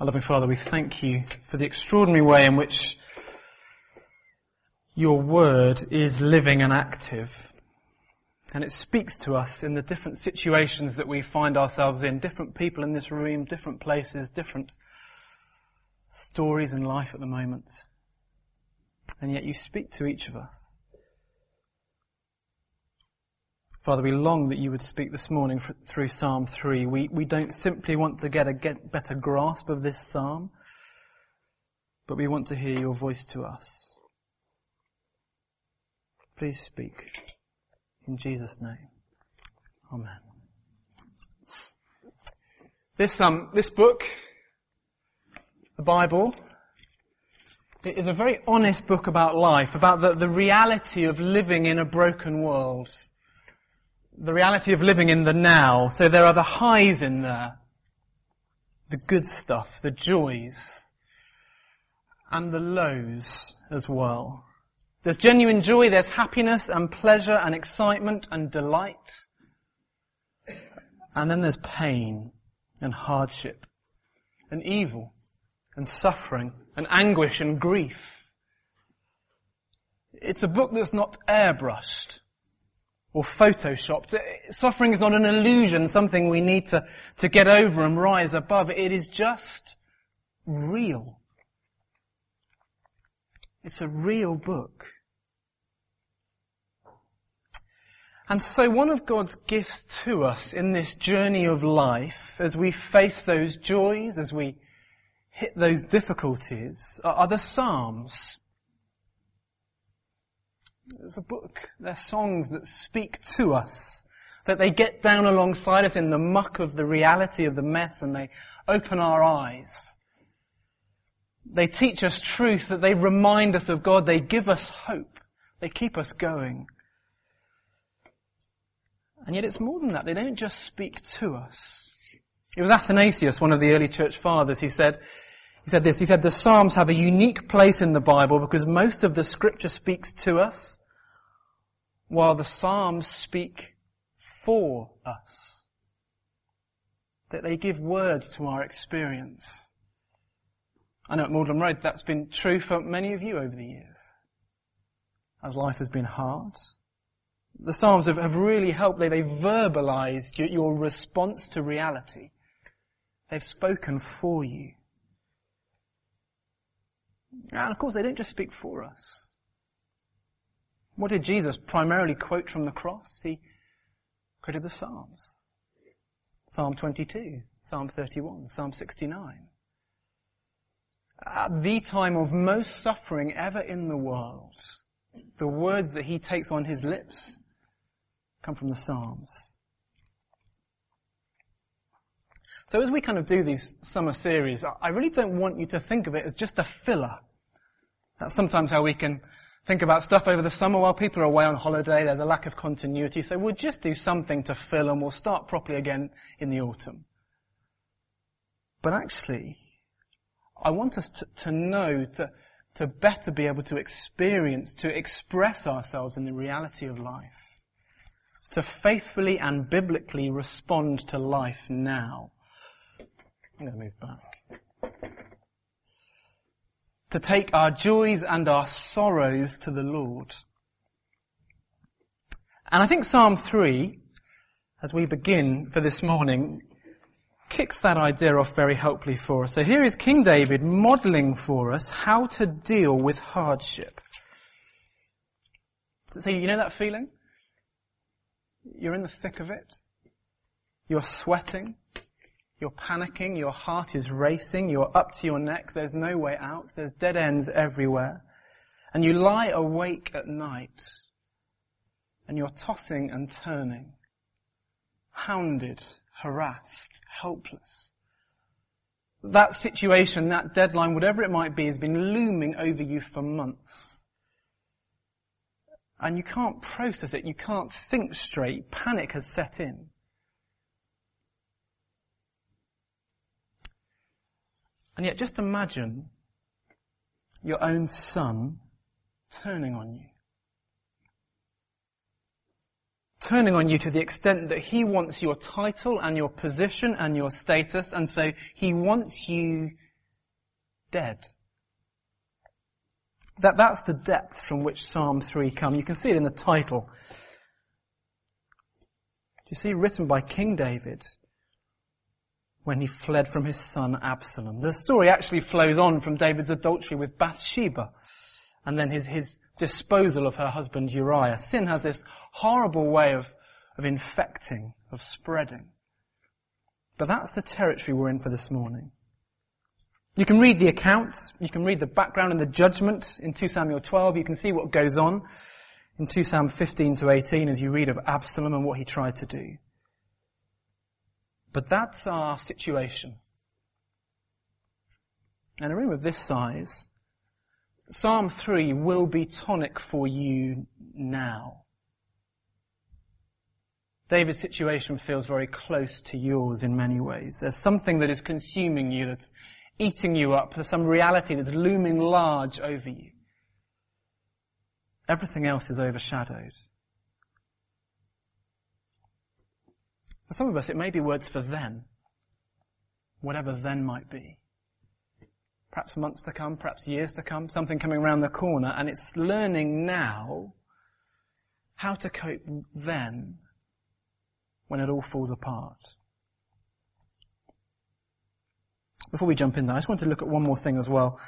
Our loving Father, we thank you for the extraordinary way in which your word is living and active. And it speaks to us in the different situations that we find ourselves in, different people in this room, different places, different stories in life at the moment. And yet you speak to each of us. Father, we long that you would speak this morning through Psalm 3. We, we don't simply want to get a get better grasp of this psalm, but we want to hear your voice to us. Please speak. In Jesus' name. Amen. This, um, this book, the Bible, it is a very honest book about life, about the, the reality of living in a broken world the reality of living in the now. So there are the highs in there, the good stuff, the joys, and the lows as well. There's genuine joy, there's happiness and pleasure and excitement and delight. And then there's pain and hardship and evil and suffering and anguish and grief. It's a book that's not airbrushed or photoshopped. Suffering is not an illusion, something we need to, to get over and rise above. It is just real. It's a real book. And so one of God's gifts to us in this journey of life, as we face those joys, as we hit those difficulties, are the Psalms. It's a book. They're songs that speak to us. That they get down alongside us in the muck of the reality of the mess and they open our eyes. They teach us truth, that they remind us of God, they give us hope, they keep us going. And yet it's more than that, they don't just speak to us. It was Athanasius, one of the early church fathers, he said, he said this, he said, the Psalms have a unique place in the Bible because most of the scripture speaks to us, while the Psalms speak for us. That they give words to our experience. I know at Magdalen Road that's been true for many of you over the years. As life has been hard. The Psalms have, have really helped. They, they've verbalized your, your response to reality. They've spoken for you. And of course, they don't just speak for us. What did Jesus primarily quote from the cross? He quoted the Psalms. Psalm 22, Psalm 31, Psalm 69. At the time of most suffering ever in the world, the words that he takes on his lips come from the Psalms. So as we kind of do these summer series, I really don't want you to think of it as just a filler. That's sometimes how we can think about stuff over the summer while people are away on holiday. There's a lack of continuity. So we'll just do something to fill and we'll start properly again in the autumn. But actually, I want us to, to know, to, to better be able to experience, to express ourselves in the reality of life. To faithfully and biblically respond to life now. I'm going to move back to take our joys and our sorrows to the Lord. And I think Psalm 3, as we begin for this morning, kicks that idea off very helpfully for us. So here is King David modeling for us how to deal with hardship. So you know that feeling? You're in the thick of it. You're sweating. You're panicking, your heart is racing, you're up to your neck, there's no way out, there's dead ends everywhere. And you lie awake at night, and you're tossing and turning, hounded, harassed, helpless. That situation, that deadline, whatever it might be, has been looming over you for months. And you can't process it, you can't think straight, panic has set in. And yet just imagine your own son turning on you. Turning on you to the extent that he wants your title and your position and your status, and so he wants you dead. That, that's the depth from which Psalm 3 comes. You can see it in the title. Do you see written by King David when he fled from his son Absalom? The story actually flows on from David's adultery with Bathsheba and then his, his disposal of her husband Uriah. Sin has this horrible way of, of infecting, of spreading. But that's the territory we're in for this morning. You can read the accounts, you can read the background and the judgment in 2 Samuel 12, you can see what goes on in 2 Samuel 15 to 18 as you read of Absalom and what he tried to do. But that's our situation. And a room of this size, Psalm 3 will be tonic for you now. David's situation feels very close to yours in many ways. There's something that is consuming you that's eating you up. There's some reality that's looming large over you. Everything else is overshadowed. For some of us, it may be words for then. Whatever then might be. Perhaps months to come, perhaps years to come, something coming around the corner, and it's learning now how to cope then when it all falls apart. Before we jump in there, I just want to look at one more thing as well.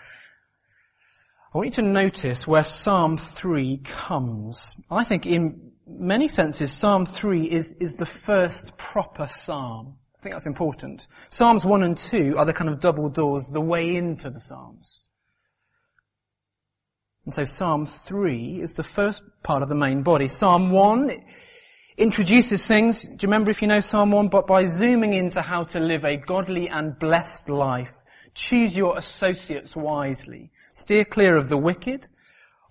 I want you to notice where Psalm 3 comes. I think in many senses, Psalm 3 is, is the first proper psalm. I think that's important. Psalms 1 and 2 are the kind of double doors, the way into the Psalms. And so Psalm 3 is the first part of the main body. Psalm 1 introduces things, do you remember if you know Psalm 1, but by zooming into how to live a godly and blessed life, choose your associates wisely. Steer clear of the wicked,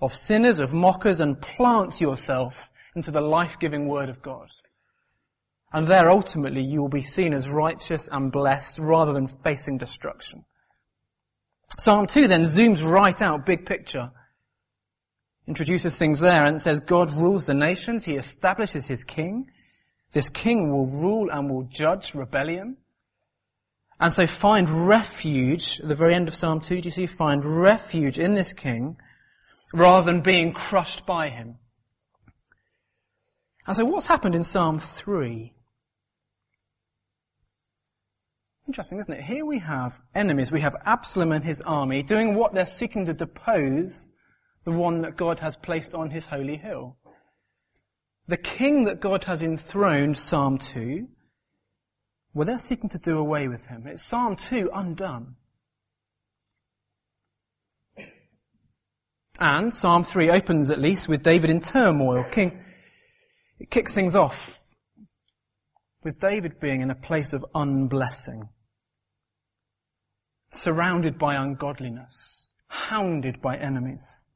of sinners, of mockers, and plant yourself into the life-giving word of God. And there ultimately you will be seen as righteous and blessed rather than facing destruction. Psalm 2 then zooms right out, big picture, introduces things there and says God rules the nations, He establishes His king. This king will rule and will judge rebellion. And so find refuge, at the very end of Psalm 2, do you see? Find refuge in this king rather than being crushed by him. And so what's happened in Psalm 3? Interesting, isn't it? Here we have enemies. We have Absalom and his army doing what they're seeking to depose the one that God has placed on his holy hill. The king that God has enthroned, Psalm 2, well, they're seeking to do away with him. It's Psalm 2 undone. And Psalm 3 opens at least with David in turmoil. King, it kicks things off with David being in a place of unblessing. Surrounded by ungodliness. Hounded by enemies.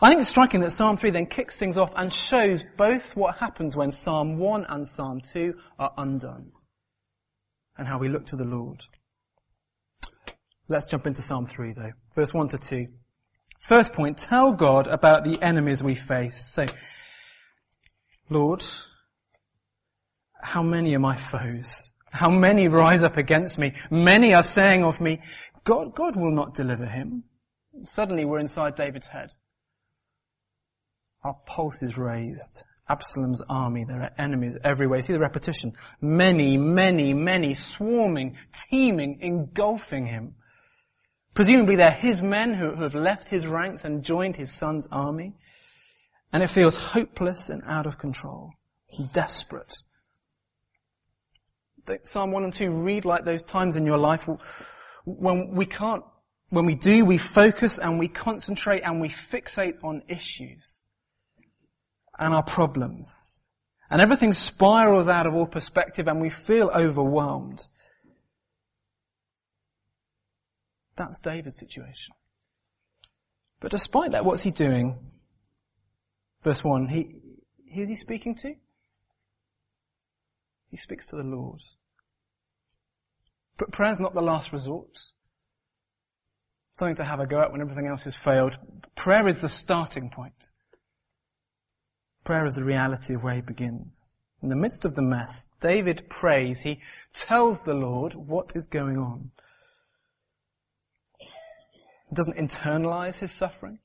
I think it's striking that Psalm 3 then kicks things off and shows both what happens when Psalm 1 and Psalm 2 are undone and how we look to the Lord. Let's jump into Psalm 3 though. Verse 1 to 2. First point, tell God about the enemies we face. So, Lord, how many are my foes? How many rise up against me? Many are saying of me, God, God will not deliver him. Suddenly we're inside David's head. Our pulse is raised. Absalom's army, there are enemies everywhere. See the repetition. Many, many, many swarming, teeming, engulfing him. Presumably they're his men who, who have left his ranks and joined his son's army. And it feels hopeless and out of control. Desperate. Psalm 1 and 2 read like those times in your life when we can't, when we do, we focus and we concentrate and we fixate on issues and our problems. And everything spirals out of all perspective and we feel overwhelmed. That's David's situation. But despite that, what's he doing? Verse 1, he, who's he speaking to? He speaks to the Lord. But prayer's not the last resort. Something to have a go at when everything else has failed. Prayer is the starting point. Prayer is the reality of where he begins. In the midst of the mess, David prays. He tells the Lord what is going on. He doesn't internalize his suffering.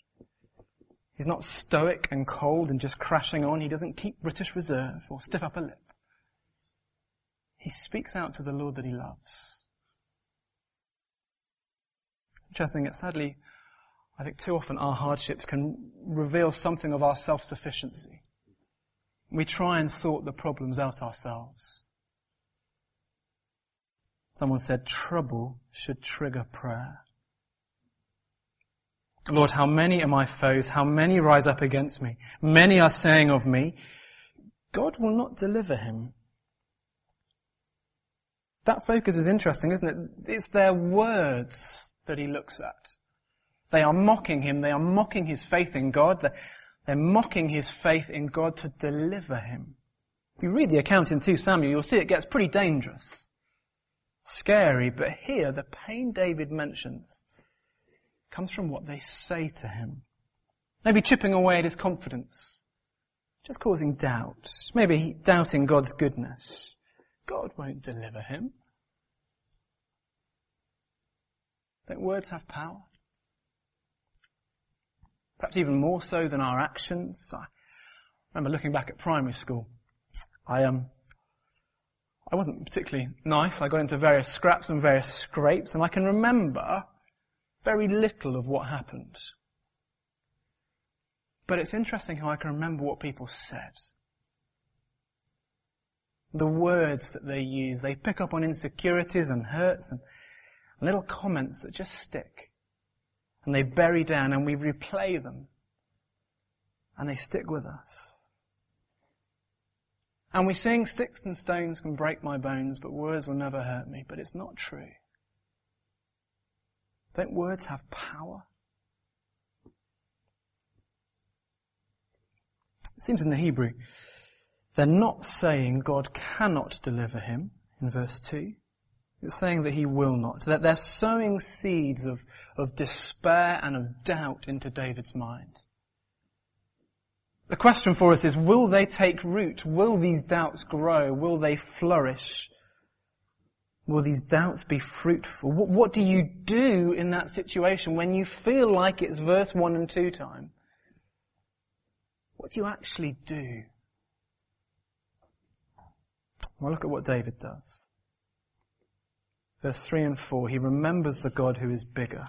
He's not stoic and cold and just crashing on. He doesn't keep British reserve or stiff upper lip. He speaks out to the Lord that he loves. It's interesting that sadly, I think too often our hardships can reveal something of our self-sufficiency. We try and sort the problems out ourselves. Someone said trouble should trigger prayer. Lord, how many are my foes? How many rise up against me? Many are saying of me, God will not deliver him. That focus is interesting, isn't it? It's their words that he looks at. They are mocking him. They are mocking his faith in God. They're, mocking his faith in God to deliver him. If you read the account in 2 Samuel, you'll see it gets pretty dangerous. Scary, but here the pain David mentions comes from what they say to him. Maybe chipping away at his confidence. Just causing doubt. Maybe doubting God's goodness. God won't deliver him. Don't words have power? Perhaps even more so than our actions. I remember looking back at primary school. I, um, I wasn't particularly nice. I got into various scraps and various scrapes, and I can remember very little of what happened. But it's interesting how I can remember what people said. The words that they use, they pick up on insecurities and hurts and little comments that just stick. And they bury down and we replay them. And they stick with us. And we sing, sticks and stones can break my bones, but words will never hurt me. But it's not true. Don't words have power? It seems in the Hebrew, they're not saying God cannot deliver him in verse 2. It's saying that he will not. That they're sowing seeds of, of despair and of doubt into David's mind. The question for us is, will they take root? Will these doubts grow? Will they flourish? Will these doubts be fruitful? What, what do you do in that situation when you feel like it's verse 1 and 2 time? What do you actually do? Well, look at what David does. Verse 3 and 4, he remembers the God who is bigger.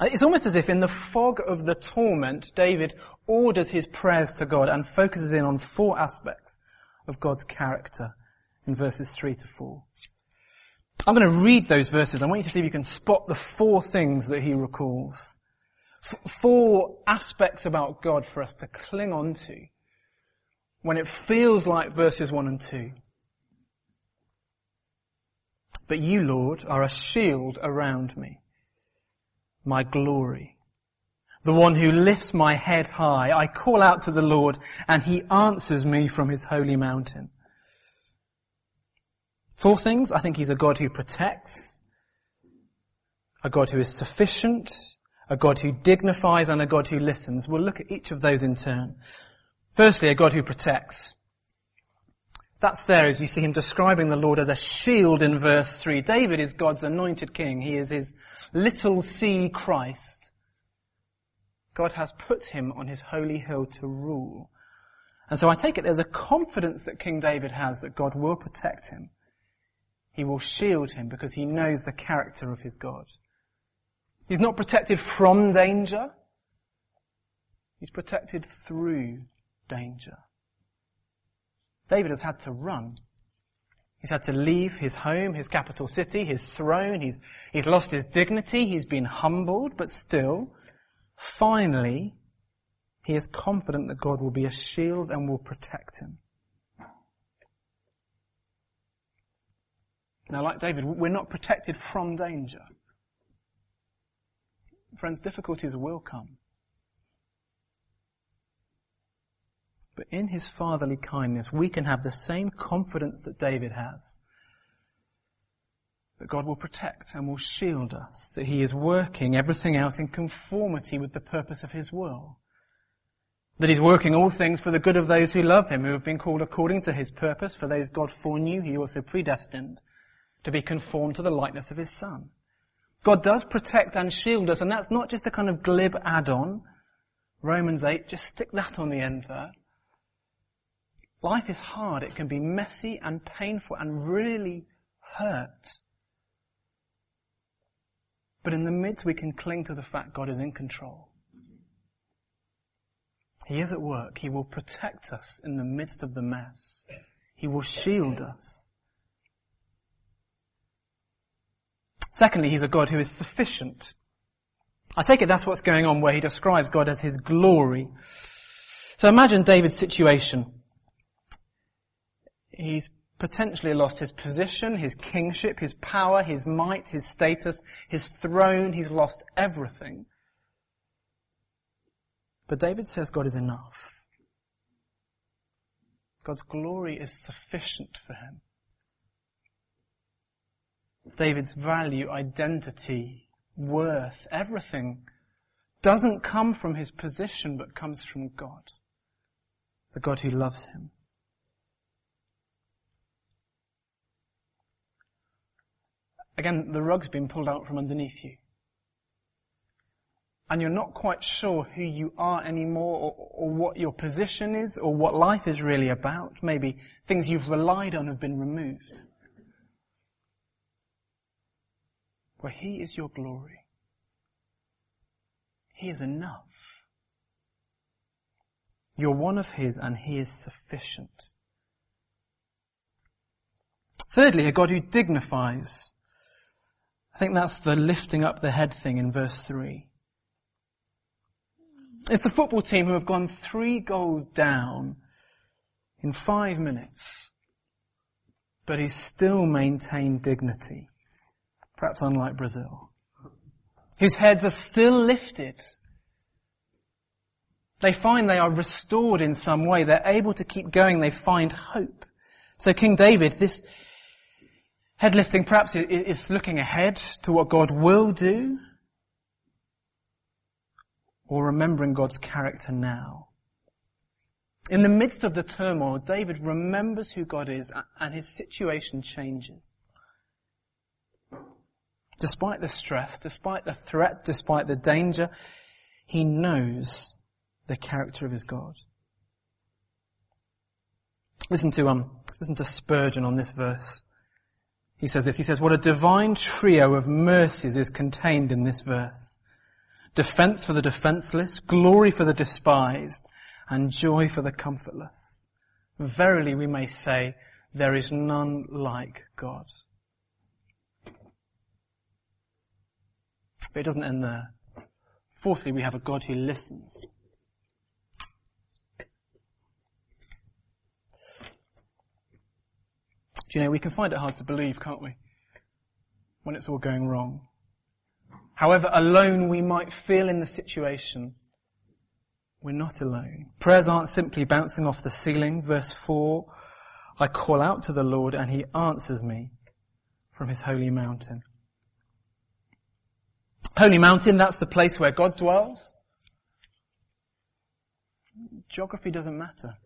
It's almost as if in the fog of the torment, David orders his prayers to God and focuses in on four aspects of God's character in verses 3 to 4. I'm going to read those verses. I want you to see if you can spot the four things that he recalls. Four aspects about God for us to cling on to when it feels like verses 1 and 2. But you, Lord, are a shield around me, my glory, the one who lifts my head high. I call out to the Lord and he answers me from his holy mountain. Four things. I think he's a God who protects, a God who is sufficient, a God who dignifies, and a God who listens. We'll look at each of those in turn. Firstly, a God who protects. That's there as you see him describing the Lord as a shield in verse 3. David is God's anointed king. He is his little c Christ. God has put him on his holy hill to rule. And so I take it there's a confidence that King David has that God will protect him. He will shield him because he knows the character of his God. He's not protected from danger. He's protected through danger. David has had to run. He's had to leave his home, his capital city, his throne. He's, he's lost his dignity. He's been humbled, but still, finally, he is confident that God will be a shield and will protect him. Now, like David, we're not protected from danger. Friends, difficulties will come. But in his fatherly kindness, we can have the same confidence that David has. That God will protect and will shield us. That he is working everything out in conformity with the purpose of his will. That he's working all things for the good of those who love him, who have been called according to his purpose. For those God foreknew, he also predestined to be conformed to the likeness of his son, God does protect and shield us, and that's not just a kind of glib add-on. Romans 8, just stick that on the end there. Life is hard. It can be messy and painful and really hurt. But in the midst, we can cling to the fact God is in control. He is at work. He will protect us in the midst of the mess. He will shield us. Secondly, He's a God who is sufficient. I take it that's what's going on where He describes God as His glory. So imagine David's situation. He's potentially lost his position, his kingship, his power, his might, his status, his throne. He's lost everything. But David says God is enough. God's glory is sufficient for him. David's value, identity, worth, everything doesn't come from his position but comes from God. The God who loves him. Again, the rug's been pulled out from underneath you. And you're not quite sure who you are anymore or, or, what your position is or what life is really about. Maybe things you've relied on have been removed. Where He is your glory. He is enough. You're one of His and He is sufficient. Thirdly, a God who dignifies I think that's the lifting up the head thing in verse 3. It's the football team who have gone three goals down in five minutes, but he's still maintained dignity, perhaps unlike Brazil, whose heads are still lifted. They find they are restored in some way. They're able to keep going. They find hope. So King David, this, Head lifting perhaps is looking ahead to what God will do or remembering God's character now. In the midst of the turmoil, David remembers who God is and his situation changes. Despite the stress, despite the threat, despite the danger, he knows the character of his God. Listen to, um, listen to Spurgeon on this verse. He says this, he says, what a divine trio of mercies is contained in this verse. Defense for the defenseless, glory for the despised, and joy for the comfortless. Verily we may say, there is none like God. But it doesn't end there. Fourthly, we have a God who listens. Do you know, we can find it hard to believe, can't we? When it's all going wrong. However alone we might feel in the situation, we're not alone. Prayers aren't simply bouncing off the ceiling. Verse 4, I call out to the Lord and he answers me from his holy mountain. Holy mountain, that's the place where God dwells. Geography doesn't matter.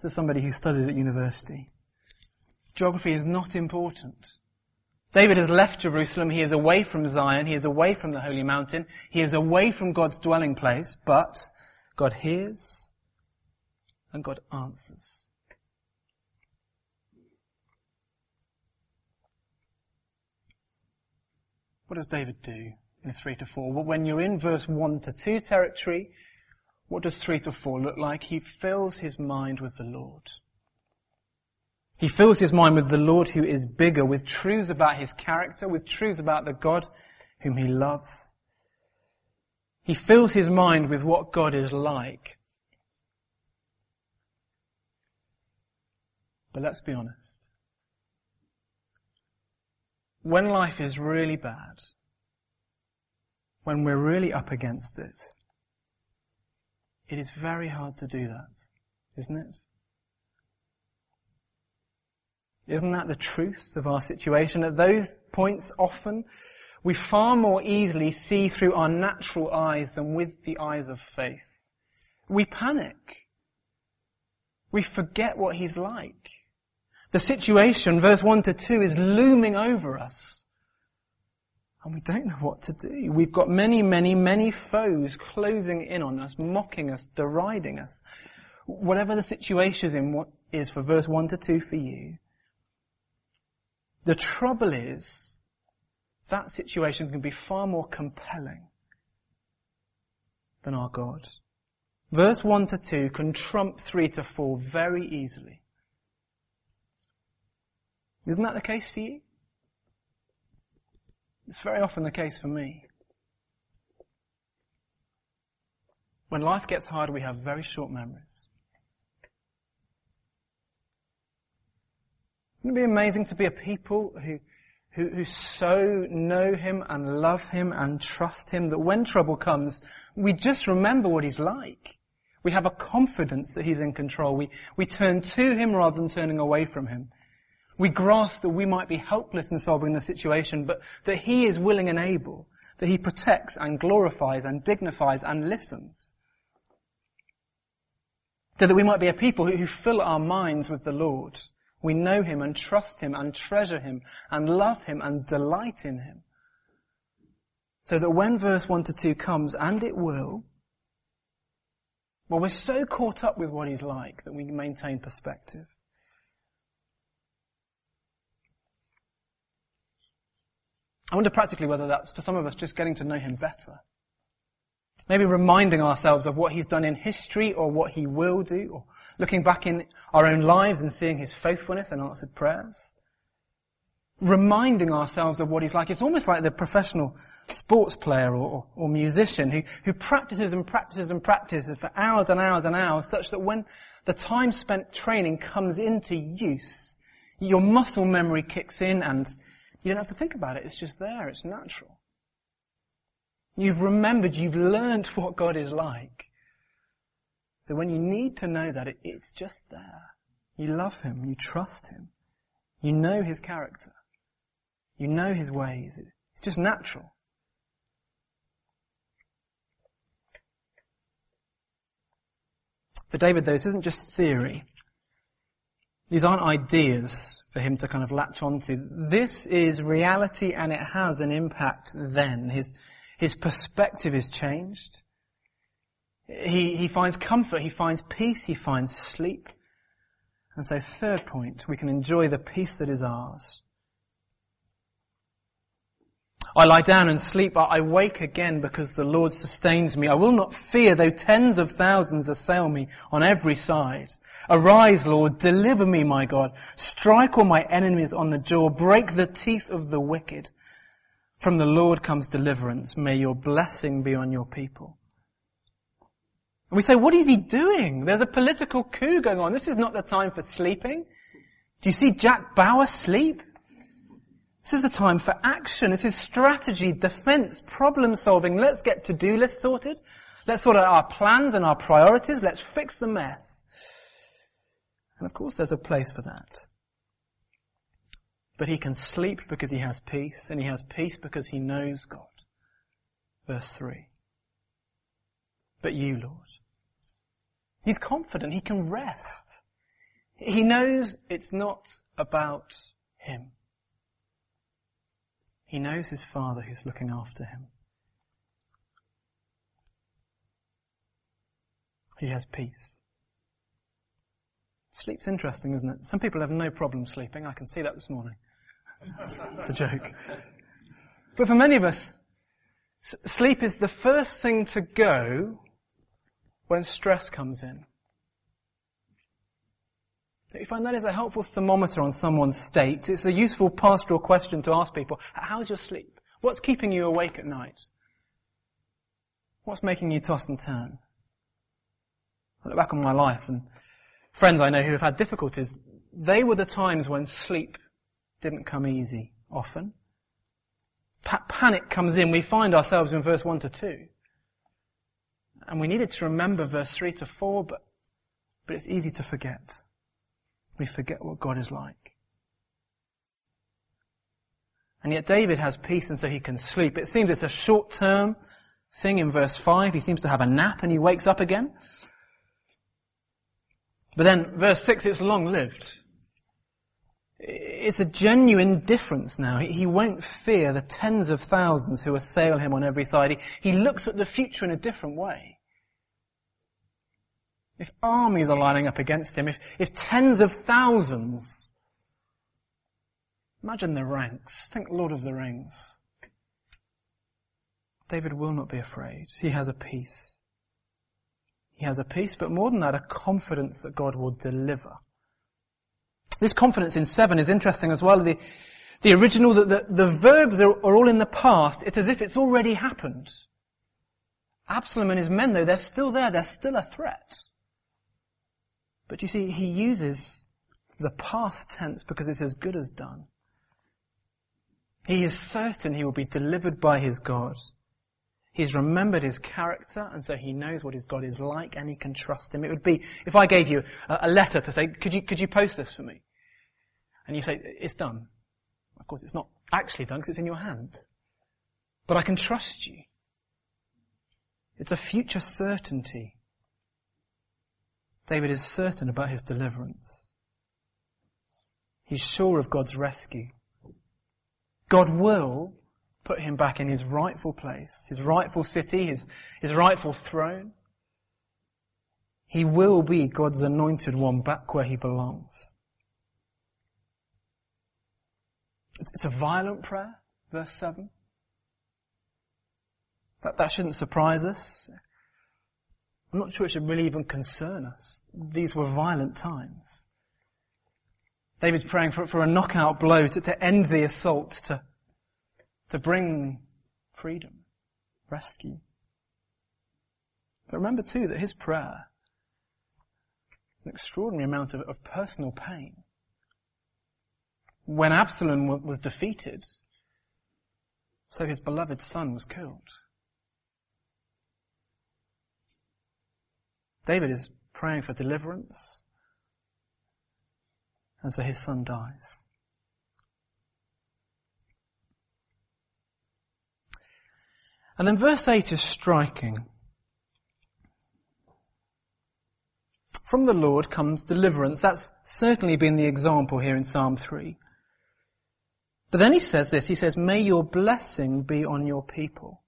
To somebody who studied at university. Geography is not important. David has left Jerusalem. He is away from Zion. He is away from the holy mountain. He is away from God's dwelling place, but God hears and God answers. What does David do in 3 to 4? Well, when you're in verse 1 to 2 territory, what does 3 to 4 look like? He fills his mind with the Lord. He fills his mind with the Lord who is bigger, with truths about his character, with truths about the God whom he loves. He fills his mind with what God is like. But let's be honest. When life is really bad, when we're really up against it, it is very hard to do that, isn't it? Isn't that the truth of our situation? At those points often, we far more easily see through our natural eyes than with the eyes of faith. We panic. We forget what He's like. The situation, verse 1 to 2, is looming over us. And we don't know what to do. We've got many, many, many foes closing in on us, mocking us, deriding us. Whatever the situation is in what is for verse 1 to 2 for you, the trouble is that situation can be far more compelling than our God. Verse 1 to 2 can trump 3 to 4 very easily. Isn't that the case for you? It's very often the case for me. When life gets hard, we have very short memories. Wouldn't it be amazing to be a people who, who, who so know Him and love Him and trust Him that when trouble comes, we just remember what He's like. We have a confidence that He's in control. We, we turn to Him rather than turning away from Him. We grasp that we might be helpless in solving the situation, but that He is willing and able, that He protects and glorifies and dignifies and listens. So that we might be a people who, who fill our minds with the Lord. We know Him and trust Him and treasure Him and love Him and delight in Him. So that when verse 1 to 2 comes, and it will, well, we're so caught up with what He's like that we maintain perspective. I wonder practically whether that's, for some of us, just getting to know Him better. Maybe reminding ourselves of what He's done in history or what He will do, or looking back in our own lives and seeing His faithfulness and answered prayers. Reminding ourselves of what He's like. It's almost like the professional sports player or, or musician who, who practices and practices and practices for hours and hours and hours such that when the time spent training comes into use, your muscle memory kicks in and you don't have to think about it. It's just there. It's natural. You've remembered, you've learned what God is like. So when you need to know that, it, it's just there. You love Him. You trust Him. You know His character. You know His ways. It's just natural. For David, though, this isn't just theory. These aren't ideas for him to kind of latch onto. This is reality and it has an impact then. His, his perspective is changed. He, he finds comfort, he finds peace, he finds sleep. And so third point, we can enjoy the peace that is ours. I lie down and sleep. But I wake again because the Lord sustains me. I will not fear though tens of thousands assail me on every side. Arise, Lord, deliver me, my God. Strike all my enemies on the jaw. Break the teeth of the wicked. From the Lord comes deliverance. May your blessing be on your people. And we say, what is he doing? There's a political coup going on. This is not the time for sleeping. Do you see Jack Bauer sleep? This is a time for action. This is strategy, defense, problem solving. Let's get to-do lists sorted. Let's sort out our plans and our priorities. Let's fix the mess. And of course there's a place for that. But he can sleep because he has peace, and he has peace because he knows God. Verse 3. But you, Lord. He's confident. He can rest. He knows it's not about him. He knows his father who's looking after him. He has peace. Sleep's interesting, isn't it? Some people have no problem sleeping. I can see that this morning. it's a joke. But for many of us, sleep is the first thing to go when stress comes in. Do you find that is a helpful thermometer on someone's state? It's a useful pastoral question to ask people. How's your sleep? What's keeping you awake at night? What's making you toss and turn? I look back on my life and friends I know who have had difficulties. They were the times when sleep didn't come easy often. Pa- panic comes in. We find ourselves in verse 1 to 2. And we needed to remember verse 3 to 4, but, but it's easy to forget we forget what God is like. And yet David has peace and so he can sleep. It seems it's a short term thing in verse 5. He seems to have a nap and he wakes up again. But then verse 6, it's long lived. It's a genuine difference now. He won't fear the tens of thousands who assail him on every side. He, he looks at the future in a different way. If armies are lining up against him, if, if tens of thousands, imagine the ranks. Think Lord of the Rings. David will not be afraid. He has a peace. He has a peace, but more than that, a confidence that God will deliver. This confidence in seven is interesting as well. The, the original, the, the, the verbs are, are all in the past. It's as if it's already happened. Absalom and his men, though, they're still there. They're still a threat. But you see, he uses the past tense because it's as good as done. He is certain he will be delivered by his God. He's remembered his character, and so he knows what his God is like, and he can trust him. It would be if I gave you a, a letter to say, "Could you could you post this for me?" And you say, it's done. Of course, it's not actually done because it's in your hand. But I can trust you. It's a future certainty. David is certain about his deliverance. He's sure of God's rescue. God will put him back in his rightful place, his rightful city, his, his rightful throne. He will be God's anointed one back where he belongs. It's a violent prayer, verse 7. That, that shouldn't surprise us. I'm not sure it should really even concern us. These were violent times. David's praying for, for a knockout blow to, to end the assault, to, to bring freedom, rescue. But remember too that his prayer is an extraordinary amount of, of personal pain when Absalom was defeated, so his beloved son was killed. David is praying for deliverance, and so his son dies. And then verse 8 is striking. From the Lord comes deliverance. That's certainly been the example here in Psalm 3. But then he says this, he says, may your blessing be on your people.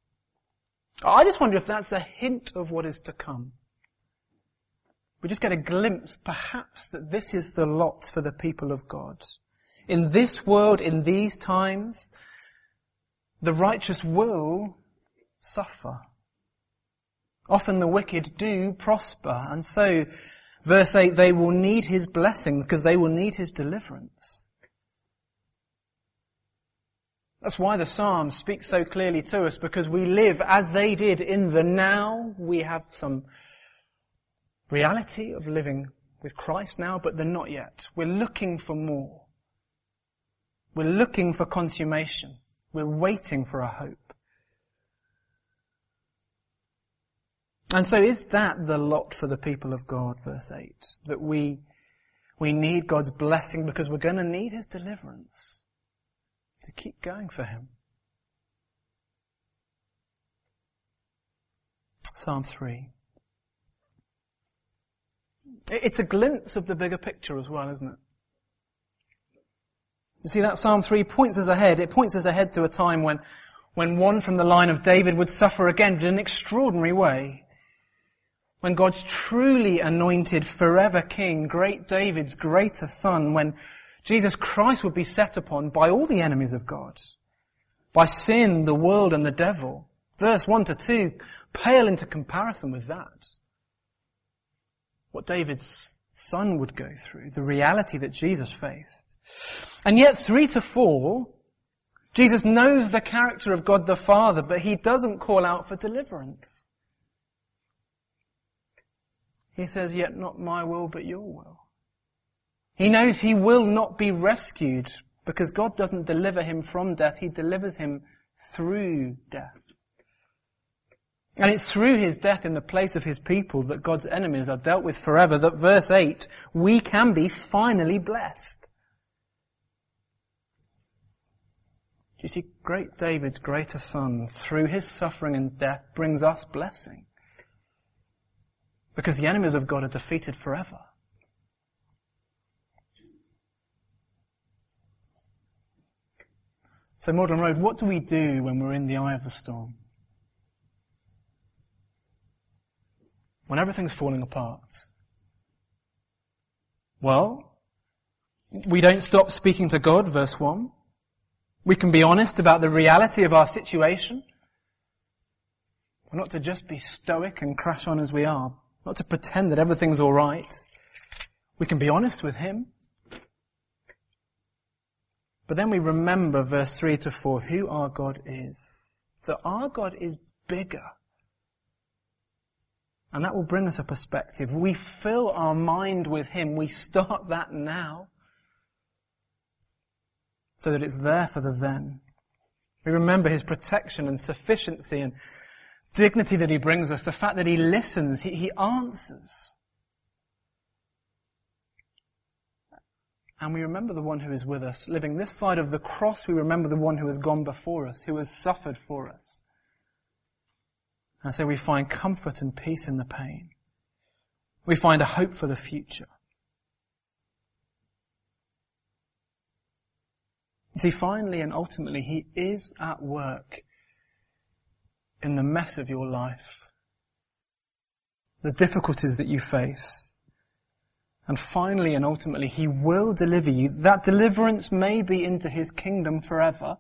I just wonder if that's a hint of what is to come. We just get a glimpse, perhaps, that this is the lot for the people of God. In this world, in these times, the righteous will suffer. Often the wicked do prosper, and so, verse 8, they will need his blessing because they will need his deliverance. That's why the Psalm speaks so clearly to us, because we live as they did in the now. We have some reality of living with Christ now, but they're not yet. We're looking for more. We're looking for consummation. We're waiting for a hope. And so is that the lot for the people of God, verse 8? That we, we need God's blessing because we're going to need His deliverance to keep going for him. Psalm 3. It's a glimpse of the bigger picture as well, isn't it? You see, that Psalm 3 points us ahead. It points us ahead to a time when, when one from the line of David would suffer again, but in an extraordinary way. When God's truly anointed forever king, great David's greater son, when Jesus Christ would be set upon by all the enemies of God. By sin, the world, and the devil. Verse 1 to 2 pale into comparison with that. What David's son would go through, the reality that Jesus faced. And yet 3 to 4, Jesus knows the character of God the Father, but he doesn't call out for deliverance. He says, yet not my will, but your will. He knows he will not be rescued because God doesn't deliver him from death, he delivers him through death. And it's through his death in the place of his people that God's enemies are dealt with forever that verse 8, we can be finally blessed. You see, great David's greater son, through his suffering and death, brings us blessing. Because the enemies of God are defeated forever. So Magdalen Road, what do we do when we're in the eye of the storm? When everything's falling apart? Well, we don't stop speaking to God, verse 1. We can be honest about the reality of our situation. We're not to just be stoic and crash on as we are. Not to pretend that everything's alright. We can be honest with Him. But then we remember verse 3 to 4 who our God is. That our God is bigger. And that will bring us a perspective. We fill our mind with Him. We start that now. So that it's there for the then. We remember His protection and sufficiency and dignity that He brings us. The fact that He listens. He, he answers. And we remember the one who is with us. Living this side of the cross, we remember the one who has gone before us, who has suffered for us. And so we find comfort and peace in the pain. We find a hope for the future. See, finally and ultimately, He is at work in the mess of your life. The difficulties that you face. And finally and ultimately, He will deliver you. That deliverance may be into His kingdom forever,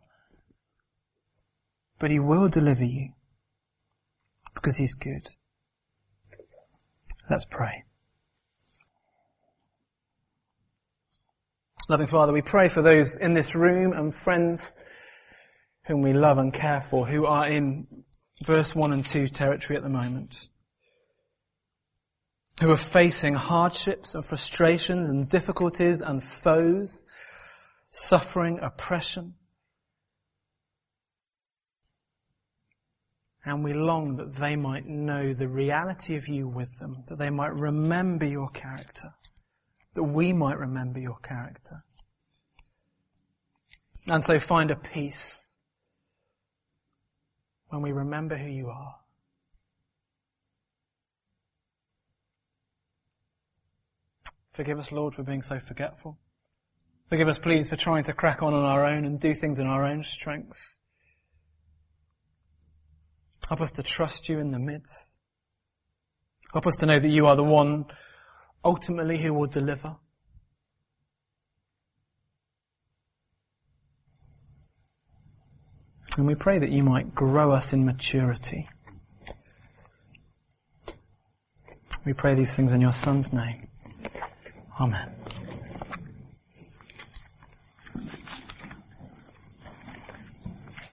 but He will deliver you because He's good. Let's pray. Loving Father, we pray for those in this room and friends whom we love and care for who are in verse 1 and 2 territory at the moment who are facing hardships and frustrations and difficulties and foes, suffering, oppression. And we long that they might know the reality of you with them, that they might remember your character, that we might remember your character. And so find a peace when we remember who you are. Forgive us, Lord, for being so forgetful. Forgive us, please, for trying to crack on on our own and do things in our own strength. Help us to trust you in the midst. Help us to know that you are the one ultimately who will deliver. And we pray that you might grow us in maturity. We pray these things in your Son's name. Amen.